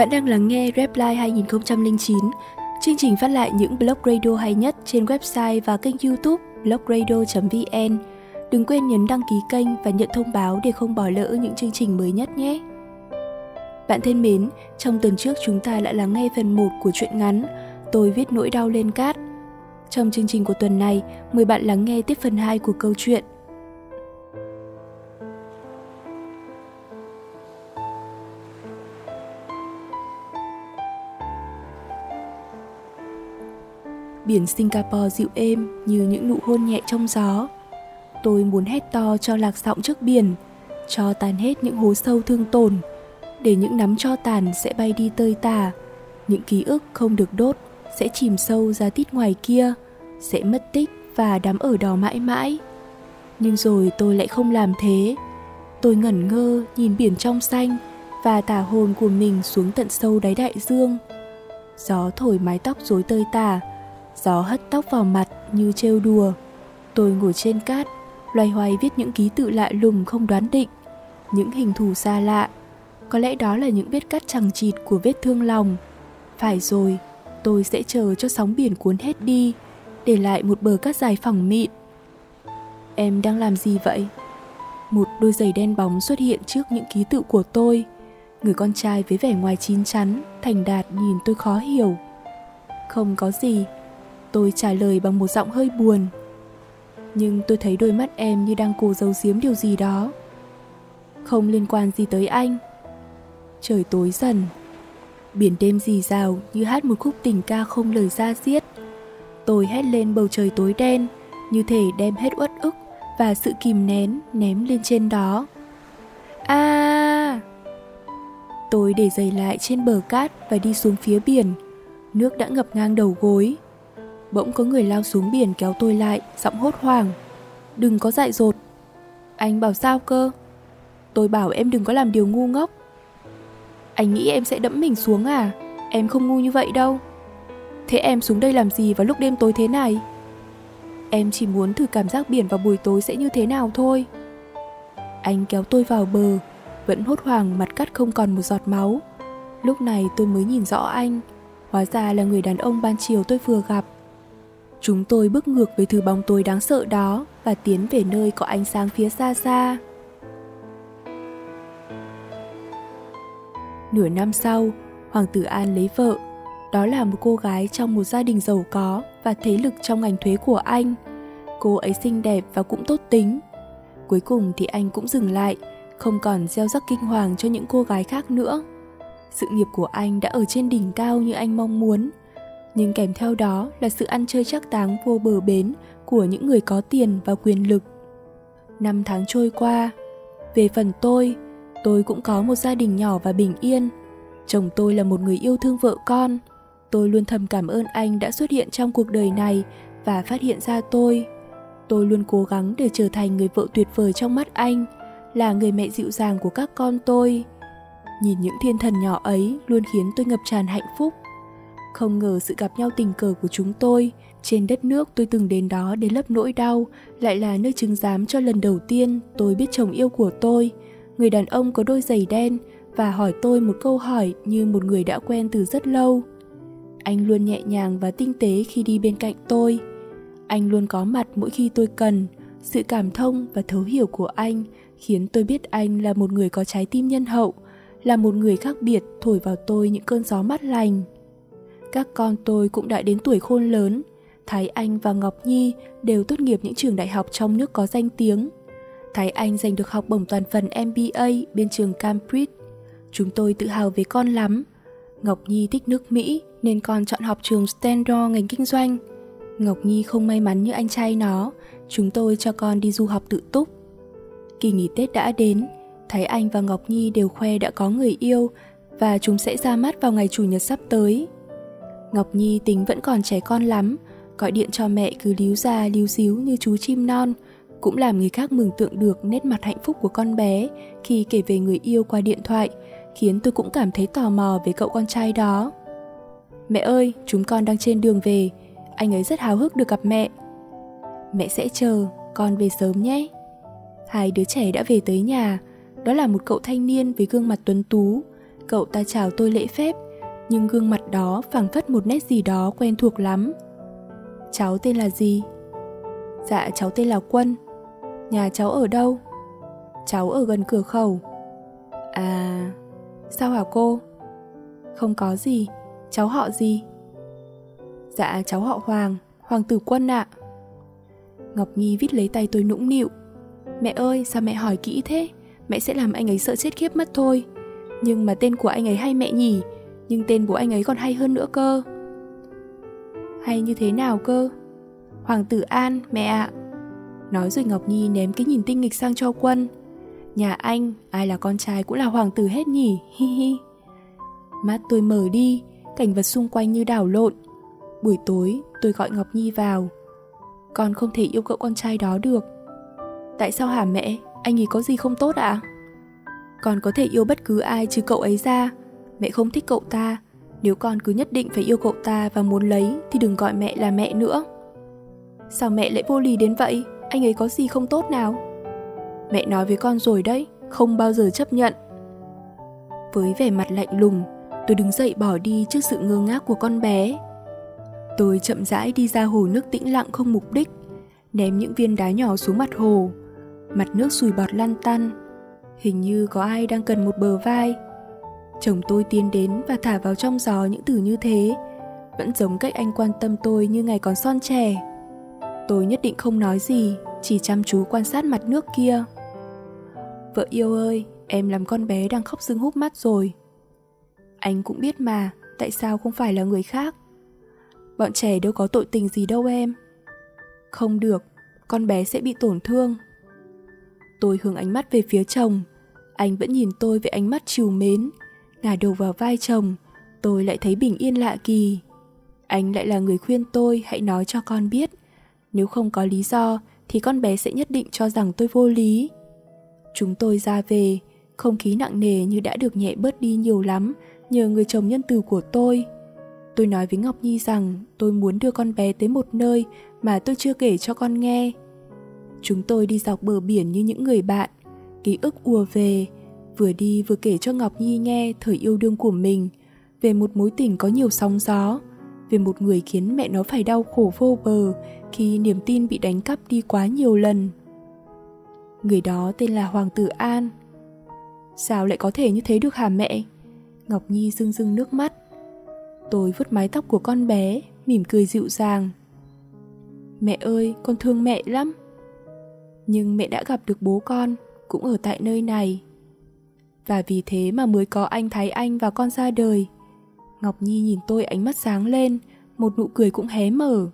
Bạn đang lắng nghe Reply 2009, chương trình phát lại những blog radio hay nhất trên website và kênh youtube blogradio.vn. Đừng quên nhấn đăng ký kênh và nhận thông báo để không bỏ lỡ những chương trình mới nhất nhé. Bạn thân mến, trong tuần trước chúng ta đã lắng nghe phần 1 của truyện ngắn Tôi viết nỗi đau lên cát. Trong chương trình của tuần này, mời bạn lắng nghe tiếp phần 2 của câu chuyện Biển Singapore dịu êm như những nụ hôn nhẹ trong gió. Tôi muốn hét to cho lạc giọng trước biển, cho tan hết những hố sâu thương tổn, để những nắm cho tàn sẽ bay đi tơi tả, những ký ức không được đốt sẽ chìm sâu ra tít ngoài kia, sẽ mất tích và đắm ở đó mãi mãi. Nhưng rồi tôi lại không làm thế. Tôi ngẩn ngơ nhìn biển trong xanh và tả hồn của mình xuống tận sâu đáy đại dương. Gió thổi mái tóc rối tơi tả, Gió hất tóc vào mặt như trêu đùa. Tôi ngồi trên cát, loay hoay viết những ký tự lạ lùng không đoán định, những hình thù xa lạ. Có lẽ đó là những vết cắt chẳng chịt của vết thương lòng. Phải rồi, tôi sẽ chờ cho sóng biển cuốn hết đi, để lại một bờ cát dài phẳng mịn. Em đang làm gì vậy? Một đôi giày đen bóng xuất hiện trước những ký tự của tôi. Người con trai với vẻ ngoài chín chắn, thành đạt nhìn tôi khó hiểu. Không có gì, Tôi trả lời bằng một giọng hơi buồn. Nhưng tôi thấy đôi mắt em như đang cố giấu giếm điều gì đó. Không liên quan gì tới anh. Trời tối dần. Biển đêm rì rào như hát một khúc tình ca không lời ra diết. Tôi hét lên bầu trời tối đen, Như thể đem hết uất ức và sự kìm nén ném lên trên đó. A! À! Tôi để giày lại trên bờ cát và đi xuống phía biển. Nước đã ngập ngang đầu gối. Bỗng có người lao xuống biển kéo tôi lại, giọng hốt hoảng. Đừng có dại dột. Anh bảo sao cơ? Tôi bảo em đừng có làm điều ngu ngốc. Anh nghĩ em sẽ đẫm mình xuống à? Em không ngu như vậy đâu. Thế em xuống đây làm gì vào lúc đêm tối thế này? Em chỉ muốn thử cảm giác biển vào buổi tối sẽ như thế nào thôi. Anh kéo tôi vào bờ, vẫn hốt hoảng mặt cắt không còn một giọt máu. Lúc này tôi mới nhìn rõ anh, hóa ra là người đàn ông ban chiều tôi vừa gặp. Chúng tôi bước ngược với thứ bóng tối đáng sợ đó và tiến về nơi có ánh sáng phía xa xa. Nửa năm sau, Hoàng tử An lấy vợ. Đó là một cô gái trong một gia đình giàu có và thế lực trong ngành thuế của anh. Cô ấy xinh đẹp và cũng tốt tính. Cuối cùng thì anh cũng dừng lại, không còn gieo rắc kinh hoàng cho những cô gái khác nữa. Sự nghiệp của anh đã ở trên đỉnh cao như anh mong muốn nhưng kèm theo đó là sự ăn chơi chắc táng vô bờ bến của những người có tiền và quyền lực. Năm tháng trôi qua, về phần tôi, tôi cũng có một gia đình nhỏ và bình yên. Chồng tôi là một người yêu thương vợ con. Tôi luôn thầm cảm ơn anh đã xuất hiện trong cuộc đời này và phát hiện ra tôi. Tôi luôn cố gắng để trở thành người vợ tuyệt vời trong mắt anh, là người mẹ dịu dàng của các con tôi. Nhìn những thiên thần nhỏ ấy luôn khiến tôi ngập tràn hạnh phúc không ngờ sự gặp nhau tình cờ của chúng tôi. Trên đất nước tôi từng đến đó để lấp nỗi đau, lại là nơi chứng giám cho lần đầu tiên tôi biết chồng yêu của tôi. Người đàn ông có đôi giày đen và hỏi tôi một câu hỏi như một người đã quen từ rất lâu. Anh luôn nhẹ nhàng và tinh tế khi đi bên cạnh tôi. Anh luôn có mặt mỗi khi tôi cần. Sự cảm thông và thấu hiểu của anh khiến tôi biết anh là một người có trái tim nhân hậu, là một người khác biệt thổi vào tôi những cơn gió mát lành các con tôi cũng đã đến tuổi khôn lớn. Thái Anh và Ngọc Nhi đều tốt nghiệp những trường đại học trong nước có danh tiếng. Thái Anh giành được học bổng toàn phần MBA bên trường Cambridge. Chúng tôi tự hào về con lắm. Ngọc Nhi thích nước Mỹ nên con chọn học trường Stanford ngành kinh doanh. Ngọc Nhi không may mắn như anh trai nó, chúng tôi cho con đi du học tự túc. Kỳ nghỉ Tết đã đến, Thái Anh và Ngọc Nhi đều khoe đã có người yêu và chúng sẽ ra mắt vào ngày Chủ nhật sắp tới. Ngọc Nhi tính vẫn còn trẻ con lắm, gọi điện cho mẹ cứ líu ra líu xíu như chú chim non, cũng làm người khác mừng tượng được nét mặt hạnh phúc của con bé khi kể về người yêu qua điện thoại, khiến tôi cũng cảm thấy tò mò về cậu con trai đó. Mẹ ơi, chúng con đang trên đường về, anh ấy rất háo hức được gặp mẹ. Mẹ sẽ chờ, con về sớm nhé. Hai đứa trẻ đã về tới nhà, đó là một cậu thanh niên với gương mặt tuấn tú, Cậu ta chào tôi lễ phép, nhưng gương mặt đó phảng phất một nét gì đó quen thuộc lắm. Cháu tên là gì? Dạ cháu tên là Quân. Nhà cháu ở đâu? Cháu ở gần cửa khẩu. À, sao hả cô? Không có gì, cháu họ gì? Dạ cháu họ Hoàng, Hoàng tử Quân ạ. À. Ngọc Nhi vít lấy tay tôi nũng nịu. Mẹ ơi, sao mẹ hỏi kỹ thế? Mẹ sẽ làm anh ấy sợ chết khiếp mất thôi. Nhưng mà tên của anh ấy hay mẹ nhỉ? Nhưng tên của anh ấy còn hay hơn nữa cơ. Hay như thế nào cơ? Hoàng tử An, mẹ ạ. Nói rồi Ngọc Nhi ném cái nhìn tinh nghịch sang cho quân. Nhà anh, ai là con trai cũng là hoàng tử hết nhỉ, hi hi. Mắt tôi mở đi, cảnh vật xung quanh như đảo lộn. Buổi tối, tôi gọi Ngọc Nhi vào. Con không thể yêu cậu con trai đó được. Tại sao hả mẹ? Anh ấy có gì không tốt ạ? À? Con có thể yêu bất cứ ai trừ cậu ấy ra. Mẹ không thích cậu ta. Nếu con cứ nhất định phải yêu cậu ta và muốn lấy thì đừng gọi mẹ là mẹ nữa. Sao mẹ lại vô lý đến vậy? Anh ấy có gì không tốt nào? Mẹ nói với con rồi đấy, không bao giờ chấp nhận. Với vẻ mặt lạnh lùng, tôi đứng dậy bỏ đi trước sự ngơ ngác của con bé. Tôi chậm rãi đi ra hồ nước tĩnh lặng không mục đích, ném những viên đá nhỏ xuống mặt hồ. Mặt nước sùi bọt lăn tăn. Hình như có ai đang cần một bờ vai. Chồng tôi tiến đến và thả vào trong gió những từ như thế, vẫn giống cách anh quan tâm tôi như ngày còn son trẻ. Tôi nhất định không nói gì, chỉ chăm chú quan sát mặt nước kia. Vợ yêu ơi, em làm con bé đang khóc sưng húp mắt rồi. Anh cũng biết mà, tại sao không phải là người khác? Bọn trẻ đâu có tội tình gì đâu em. Không được, con bé sẽ bị tổn thương. Tôi hướng ánh mắt về phía chồng. Anh vẫn nhìn tôi với ánh mắt trìu mến. Ngả đầu vào vai chồng, tôi lại thấy bình yên lạ kỳ. Anh lại là người khuyên tôi hãy nói cho con biết. Nếu không có lý do thì con bé sẽ nhất định cho rằng tôi vô lý. Chúng tôi ra về, không khí nặng nề như đã được nhẹ bớt đi nhiều lắm nhờ người chồng nhân từ của tôi. Tôi nói với Ngọc Nhi rằng tôi muốn đưa con bé tới một nơi mà tôi chưa kể cho con nghe. Chúng tôi đi dọc bờ biển như những người bạn, ký ức ùa về, vừa đi vừa kể cho Ngọc Nhi nghe thời yêu đương của mình, về một mối tình có nhiều sóng gió, về một người khiến mẹ nó phải đau khổ vô bờ khi niềm tin bị đánh cắp đi quá nhiều lần. Người đó tên là Hoàng tử An. Sao lại có thể như thế được hả mẹ? Ngọc Nhi rưng rưng nước mắt. Tôi vứt mái tóc của con bé, mỉm cười dịu dàng. Mẹ ơi, con thương mẹ lắm. Nhưng mẹ đã gặp được bố con, cũng ở tại nơi này. Và vì thế mà mới có anh Thái Anh và con ra đời. Ngọc Nhi nhìn tôi ánh mắt sáng lên, một nụ cười cũng hé mở.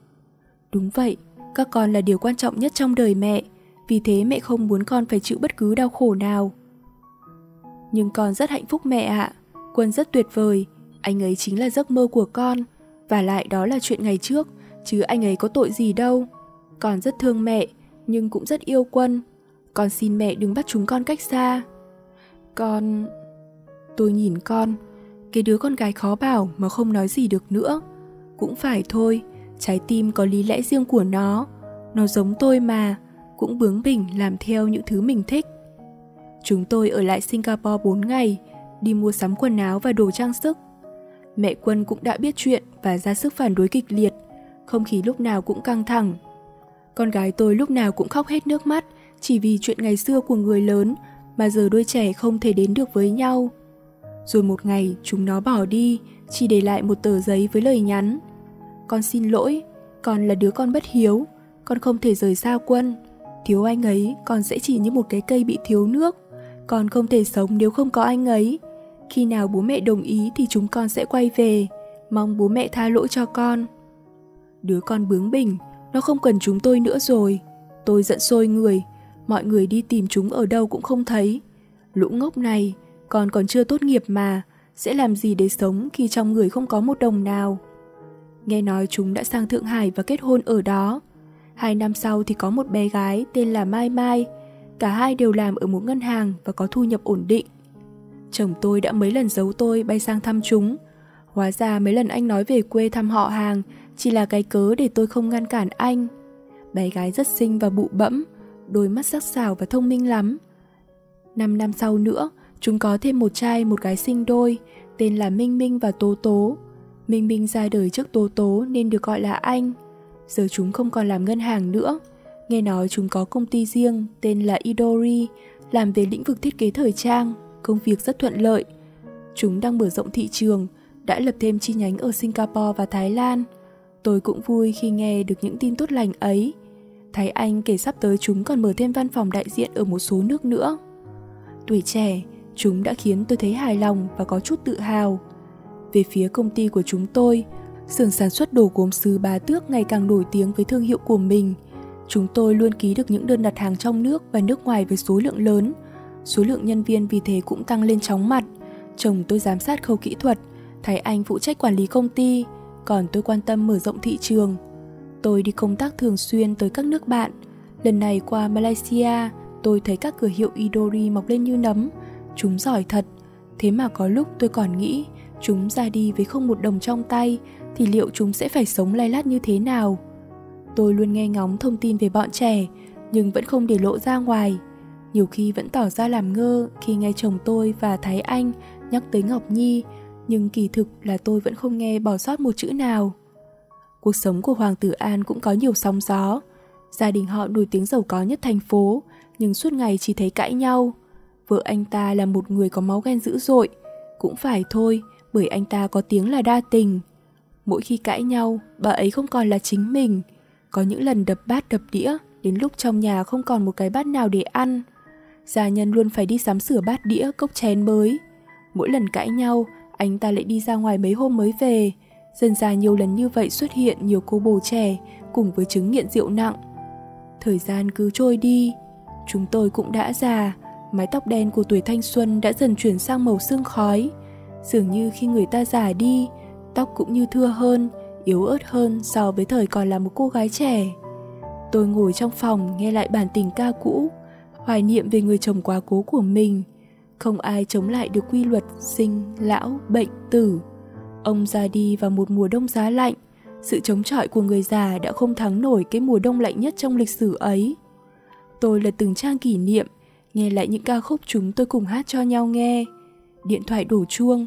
Đúng vậy, các con là điều quan trọng nhất trong đời mẹ, vì thế mẹ không muốn con phải chịu bất cứ đau khổ nào. Nhưng con rất hạnh phúc mẹ ạ, à. Quân rất tuyệt vời, anh ấy chính là giấc mơ của con, và lại đó là chuyện ngày trước, chứ anh ấy có tội gì đâu. Con rất thương mẹ, nhưng cũng rất yêu Quân. Con xin mẹ đừng bắt chúng con cách xa. Con... Tôi nhìn con, cái đứa con gái khó bảo mà không nói gì được nữa. Cũng phải thôi, trái tim có lý lẽ riêng của nó. Nó giống tôi mà, cũng bướng bỉnh làm theo những thứ mình thích. Chúng tôi ở lại Singapore 4 ngày, đi mua sắm quần áo và đồ trang sức. Mẹ Quân cũng đã biết chuyện và ra sức phản đối kịch liệt, không khí lúc nào cũng căng thẳng. Con gái tôi lúc nào cũng khóc hết nước mắt chỉ vì chuyện ngày xưa của người lớn mà giờ đôi trẻ không thể đến được với nhau. Rồi một ngày chúng nó bỏ đi, chỉ để lại một tờ giấy với lời nhắn. Con xin lỗi, con là đứa con bất hiếu, con không thể rời xa quân. Thiếu anh ấy, con sẽ chỉ như một cái cây bị thiếu nước. Con không thể sống nếu không có anh ấy. Khi nào bố mẹ đồng ý thì chúng con sẽ quay về. Mong bố mẹ tha lỗi cho con. Đứa con bướng bỉnh, nó không cần chúng tôi nữa rồi. Tôi giận sôi người, mọi người đi tìm chúng ở đâu cũng không thấy. Lũ ngốc này, con còn chưa tốt nghiệp mà, sẽ làm gì để sống khi trong người không có một đồng nào. Nghe nói chúng đã sang Thượng Hải và kết hôn ở đó. Hai năm sau thì có một bé gái tên là Mai Mai. Cả hai đều làm ở một ngân hàng và có thu nhập ổn định. Chồng tôi đã mấy lần giấu tôi bay sang thăm chúng. Hóa ra mấy lần anh nói về quê thăm họ hàng chỉ là cái cớ để tôi không ngăn cản anh. Bé gái rất xinh và bụ bẫm, đôi mắt sắc sảo và thông minh lắm. Năm năm sau nữa, Chúng có thêm một trai một gái sinh đôi, tên là Minh Minh và Tố Tố. Minh Minh ra đời trước Tố Tố nên được gọi là anh. Giờ chúng không còn làm ngân hàng nữa. Nghe nói chúng có công ty riêng tên là Idori, làm về lĩnh vực thiết kế thời trang, công việc rất thuận lợi. Chúng đang mở rộng thị trường, đã lập thêm chi nhánh ở Singapore và Thái Lan. Tôi cũng vui khi nghe được những tin tốt lành ấy. Thấy anh kể sắp tới chúng còn mở thêm văn phòng đại diện ở một số nước nữa. Tuổi trẻ, chúng đã khiến tôi thấy hài lòng và có chút tự hào. Về phía công ty của chúng tôi, xưởng sản xuất đồ gốm sứ Bá Tước ngày càng nổi tiếng với thương hiệu của mình. Chúng tôi luôn ký được những đơn đặt hàng trong nước và nước ngoài với số lượng lớn. Số lượng nhân viên vì thế cũng tăng lên chóng mặt. Chồng tôi giám sát khâu kỹ thuật, thấy anh phụ trách quản lý công ty, còn tôi quan tâm mở rộng thị trường. Tôi đi công tác thường xuyên tới các nước bạn. Lần này qua Malaysia, tôi thấy các cửa hiệu Idori mọc lên như nấm. Chúng giỏi thật. Thế mà có lúc tôi còn nghĩ chúng ra đi với không một đồng trong tay thì liệu chúng sẽ phải sống lay lát như thế nào? Tôi luôn nghe ngóng thông tin về bọn trẻ nhưng vẫn không để lộ ra ngoài. Nhiều khi vẫn tỏ ra làm ngơ khi nghe chồng tôi và Thái Anh nhắc tới Ngọc Nhi nhưng kỳ thực là tôi vẫn không nghe bỏ sót một chữ nào. Cuộc sống của Hoàng tử An cũng có nhiều sóng gió. Gia đình họ nổi tiếng giàu có nhất thành phố, nhưng suốt ngày chỉ thấy cãi nhau. Vợ anh ta là một người có máu ghen dữ dội. Cũng phải thôi, bởi anh ta có tiếng là đa tình. Mỗi khi cãi nhau, bà ấy không còn là chính mình. Có những lần đập bát đập đĩa, đến lúc trong nhà không còn một cái bát nào để ăn. Gia nhân luôn phải đi sắm sửa bát đĩa, cốc chén mới. Mỗi lần cãi nhau, anh ta lại đi ra ngoài mấy hôm mới về. Dần ra nhiều lần như vậy xuất hiện nhiều cô bồ trẻ cùng với chứng nghiện rượu nặng. Thời gian cứ trôi đi, chúng tôi cũng đã già, mái tóc đen của tuổi thanh xuân đã dần chuyển sang màu sương khói. Dường như khi người ta già đi, tóc cũng như thưa hơn, yếu ớt hơn so với thời còn là một cô gái trẻ. Tôi ngồi trong phòng nghe lại bản tình ca cũ, hoài niệm về người chồng quá cố của mình – không ai chống lại được quy luật sinh, lão, bệnh, tử. Ông ra đi vào một mùa đông giá lạnh, sự chống chọi của người già đã không thắng nổi cái mùa đông lạnh nhất trong lịch sử ấy. Tôi lật từng trang kỷ niệm, nghe lại những ca khúc chúng tôi cùng hát cho nhau nghe. Điện thoại đổ chuông.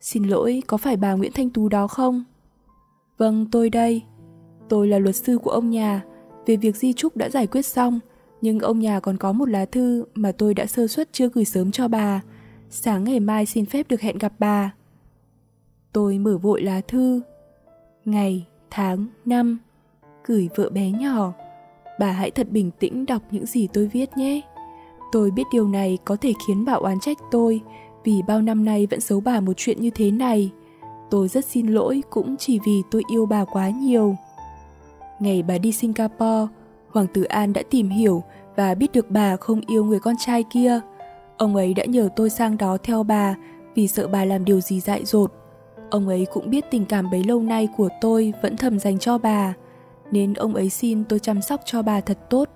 Xin lỗi, có phải bà Nguyễn Thanh Tú đó không? Vâng, tôi đây. Tôi là luật sư của ông nhà, về việc di trúc đã giải quyết xong, nhưng ông nhà còn có một lá thư mà tôi đã sơ suất chưa gửi sớm cho bà. Sáng ngày mai xin phép được hẹn gặp bà. Tôi mở vội lá thư. Ngày, tháng, năm. Gửi vợ bé nhỏ. Bà hãy thật bình tĩnh đọc những gì tôi viết nhé. Tôi biết điều này có thể khiến bà oán trách tôi vì bao năm nay vẫn giấu bà một chuyện như thế này. Tôi rất xin lỗi cũng chỉ vì tôi yêu bà quá nhiều. Ngày bà đi Singapore, Hoàng tử An đã tìm hiểu và biết được bà không yêu người con trai kia. Ông ấy đã nhờ tôi sang đó theo bà vì sợ bà làm điều gì dại dột. Ông ấy cũng biết tình cảm bấy lâu nay của tôi vẫn thầm dành cho bà, nên ông ấy xin tôi chăm sóc cho bà thật tốt.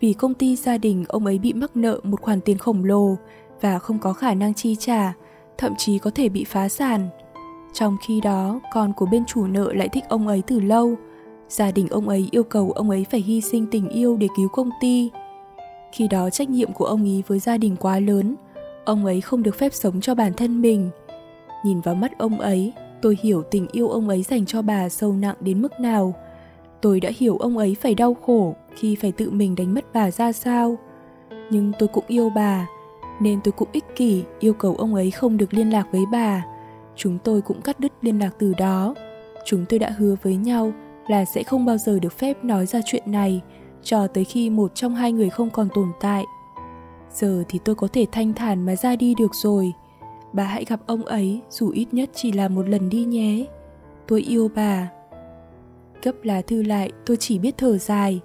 Vì công ty gia đình ông ấy bị mắc nợ một khoản tiền khổng lồ và không có khả năng chi trả, thậm chí có thể bị phá sản. Trong khi đó, con của bên chủ nợ lại thích ông ấy từ lâu, Gia đình ông ấy yêu cầu ông ấy phải hy sinh tình yêu để cứu công ty. Khi đó trách nhiệm của ông ấy với gia đình quá lớn, ông ấy không được phép sống cho bản thân mình. Nhìn vào mắt ông ấy, tôi hiểu tình yêu ông ấy dành cho bà sâu nặng đến mức nào. Tôi đã hiểu ông ấy phải đau khổ khi phải tự mình đánh mất bà ra sao. Nhưng tôi cũng yêu bà, nên tôi cũng ích kỷ yêu cầu ông ấy không được liên lạc với bà. Chúng tôi cũng cắt đứt liên lạc từ đó. Chúng tôi đã hứa với nhau là sẽ không bao giờ được phép nói ra chuyện này cho tới khi một trong hai người không còn tồn tại. Giờ thì tôi có thể thanh thản mà ra đi được rồi. Bà hãy gặp ông ấy dù ít nhất chỉ là một lần đi nhé. Tôi yêu bà. Cấp lá thư lại tôi chỉ biết thở dài.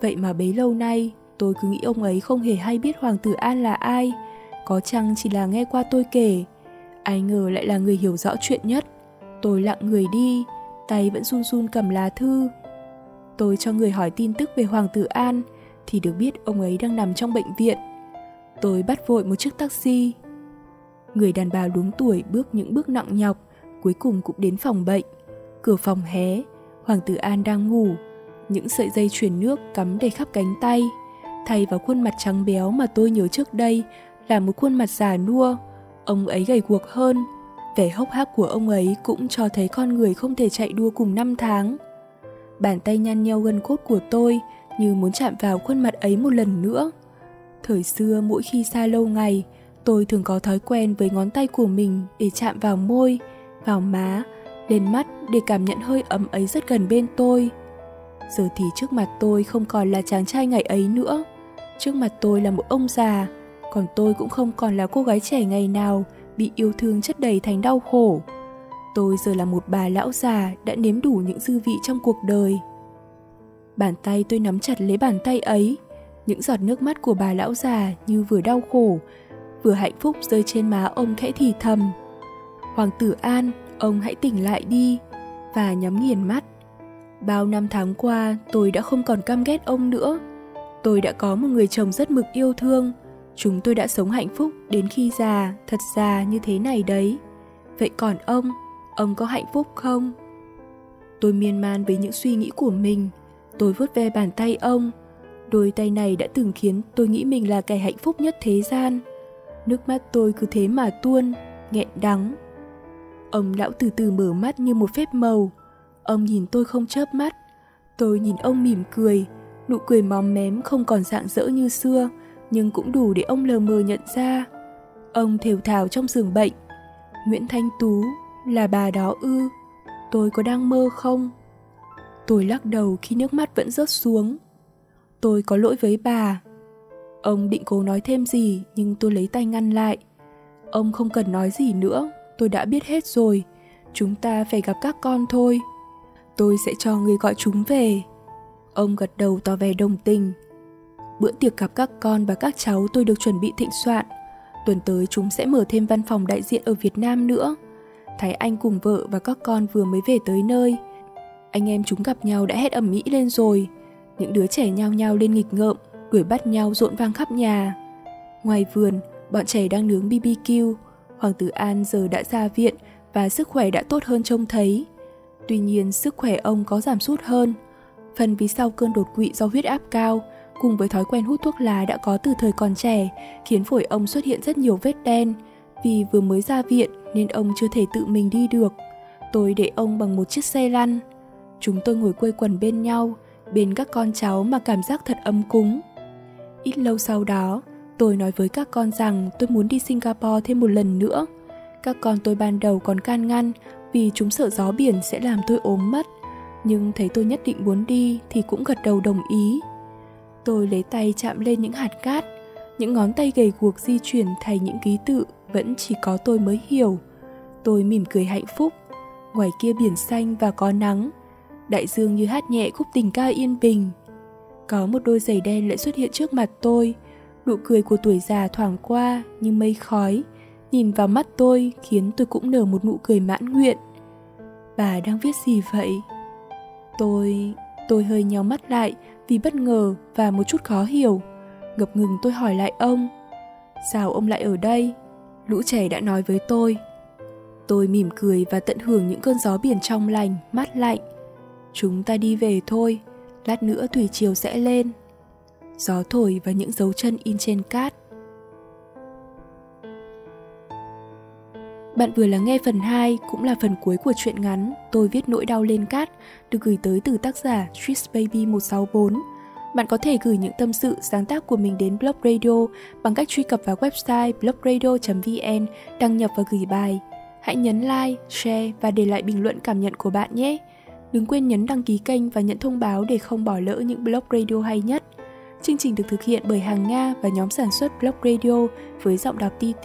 Vậy mà bấy lâu nay tôi cứ nghĩ ông ấy không hề hay biết Hoàng tử An là ai. Có chăng chỉ là nghe qua tôi kể. Ai ngờ lại là người hiểu rõ chuyện nhất. Tôi lặng người đi, tay vẫn run run cầm lá thư. Tôi cho người hỏi tin tức về Hoàng tử An, thì được biết ông ấy đang nằm trong bệnh viện. Tôi bắt vội một chiếc taxi. Người đàn bà đúng tuổi bước những bước nặng nhọc, cuối cùng cũng đến phòng bệnh. Cửa phòng hé, Hoàng tử An đang ngủ, những sợi dây truyền nước cắm đầy khắp cánh tay. Thay vào khuôn mặt trắng béo mà tôi nhớ trước đây là một khuôn mặt già nua, ông ấy gầy guộc hơn, vẻ hốc hác của ông ấy cũng cho thấy con người không thể chạy đua cùng năm tháng. Bàn tay nhăn nheo gân cốt của tôi như muốn chạm vào khuôn mặt ấy một lần nữa. Thời xưa mỗi khi xa lâu ngày, tôi thường có thói quen với ngón tay của mình để chạm vào môi, vào má, lên mắt để cảm nhận hơi ấm ấy rất gần bên tôi. Giờ thì trước mặt tôi không còn là chàng trai ngày ấy nữa. Trước mặt tôi là một ông già, còn tôi cũng không còn là cô gái trẻ ngày nào bị yêu thương chất đầy thành đau khổ. Tôi giờ là một bà lão già đã nếm đủ những dư vị trong cuộc đời. Bàn tay tôi nắm chặt lấy bàn tay ấy, những giọt nước mắt của bà lão già như vừa đau khổ, vừa hạnh phúc rơi trên má ông khẽ thì thầm. Hoàng tử An, ông hãy tỉnh lại đi, và nhắm nghiền mắt. Bao năm tháng qua, tôi đã không còn căm ghét ông nữa. Tôi đã có một người chồng rất mực yêu thương, chúng tôi đã sống hạnh phúc đến khi già, thật già như thế này đấy. Vậy còn ông, ông có hạnh phúc không? Tôi miên man với những suy nghĩ của mình. Tôi vuốt ve bàn tay ông. Đôi tay này đã từng khiến tôi nghĩ mình là kẻ hạnh phúc nhất thế gian. Nước mắt tôi cứ thế mà tuôn, nghẹn đắng. Ông lão từ từ mở mắt như một phép màu. Ông nhìn tôi không chớp mắt. Tôi nhìn ông mỉm cười, nụ cười móm mém không còn dạng dỡ như xưa, nhưng cũng đủ để ông lờ mờ nhận ra. Ông thều thào trong giường bệnh. Nguyễn Thanh Tú là bà đó ư? Tôi có đang mơ không? Tôi lắc đầu khi nước mắt vẫn rớt xuống. Tôi có lỗi với bà. Ông định cố nói thêm gì nhưng tôi lấy tay ngăn lại. Ông không cần nói gì nữa, tôi đã biết hết rồi. Chúng ta phải gặp các con thôi. Tôi sẽ cho người gọi chúng về. Ông gật đầu tỏ vẻ đồng tình. Bữa tiệc gặp các con và các cháu tôi được chuẩn bị thịnh soạn. Tuần tới chúng sẽ mở thêm văn phòng đại diện ở Việt Nam nữa. Thái Anh cùng vợ và các con vừa mới về tới nơi. Anh em chúng gặp nhau đã hét ầm mỹ lên rồi. Những đứa trẻ nhao nhao lên nghịch ngợm, đuổi bắt nhau rộn vang khắp nhà. Ngoài vườn, bọn trẻ đang nướng BBQ. Hoàng tử An giờ đã ra viện và sức khỏe đã tốt hơn trông thấy. Tuy nhiên, sức khỏe ông có giảm sút hơn. Phần vì sau cơn đột quỵ do huyết áp cao, cùng với thói quen hút thuốc lá đã có từ thời còn trẻ, khiến phổi ông xuất hiện rất nhiều vết đen. Vì vừa mới ra viện nên ông chưa thể tự mình đi được. Tôi để ông bằng một chiếc xe lăn. Chúng tôi ngồi quây quần bên nhau, bên các con cháu mà cảm giác thật ấm cúng. Ít lâu sau đó, tôi nói với các con rằng tôi muốn đi Singapore thêm một lần nữa. Các con tôi ban đầu còn can ngăn vì chúng sợ gió biển sẽ làm tôi ốm mất. Nhưng thấy tôi nhất định muốn đi thì cũng gật đầu đồng ý. Tôi lấy tay chạm lên những hạt cát, những ngón tay gầy guộc di chuyển thành những ký tự vẫn chỉ có tôi mới hiểu. Tôi mỉm cười hạnh phúc. Ngoài kia biển xanh và có nắng, đại dương như hát nhẹ khúc tình ca yên bình. Có một đôi giày đen lại xuất hiện trước mặt tôi, nụ cười của tuổi già thoảng qua như mây khói, nhìn vào mắt tôi khiến tôi cũng nở một nụ cười mãn nguyện. Bà đang viết gì vậy? Tôi... tôi hơi nhéo mắt lại vì bất ngờ và một chút khó hiểu. Ngập ngừng tôi hỏi lại ông. Sao ông lại ở đây? Lũ trẻ đã nói với tôi. Tôi mỉm cười và tận hưởng những cơn gió biển trong lành, mát lạnh. Chúng ta đi về thôi, lát nữa thủy triều sẽ lên. Gió thổi và những dấu chân in trên cát. Bạn vừa lắng nghe phần 2, cũng là phần cuối của truyện ngắn Tôi viết nỗi đau lên cát, được gửi tới từ tác giả Trish Baby 164. Bạn có thể gửi những tâm sự, sáng tác của mình đến Blog Radio bằng cách truy cập vào website blogradio.vn, đăng nhập và gửi bài. Hãy nhấn like, share và để lại bình luận cảm nhận của bạn nhé. Đừng quên nhấn đăng ký kênh và nhận thông báo để không bỏ lỡ những blog radio hay nhất. Chương trình được thực hiện bởi Hàng Nga và nhóm sản xuất Blog Radio với giọng đọc TT.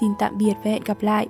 Xin tạm biệt và hẹn gặp lại.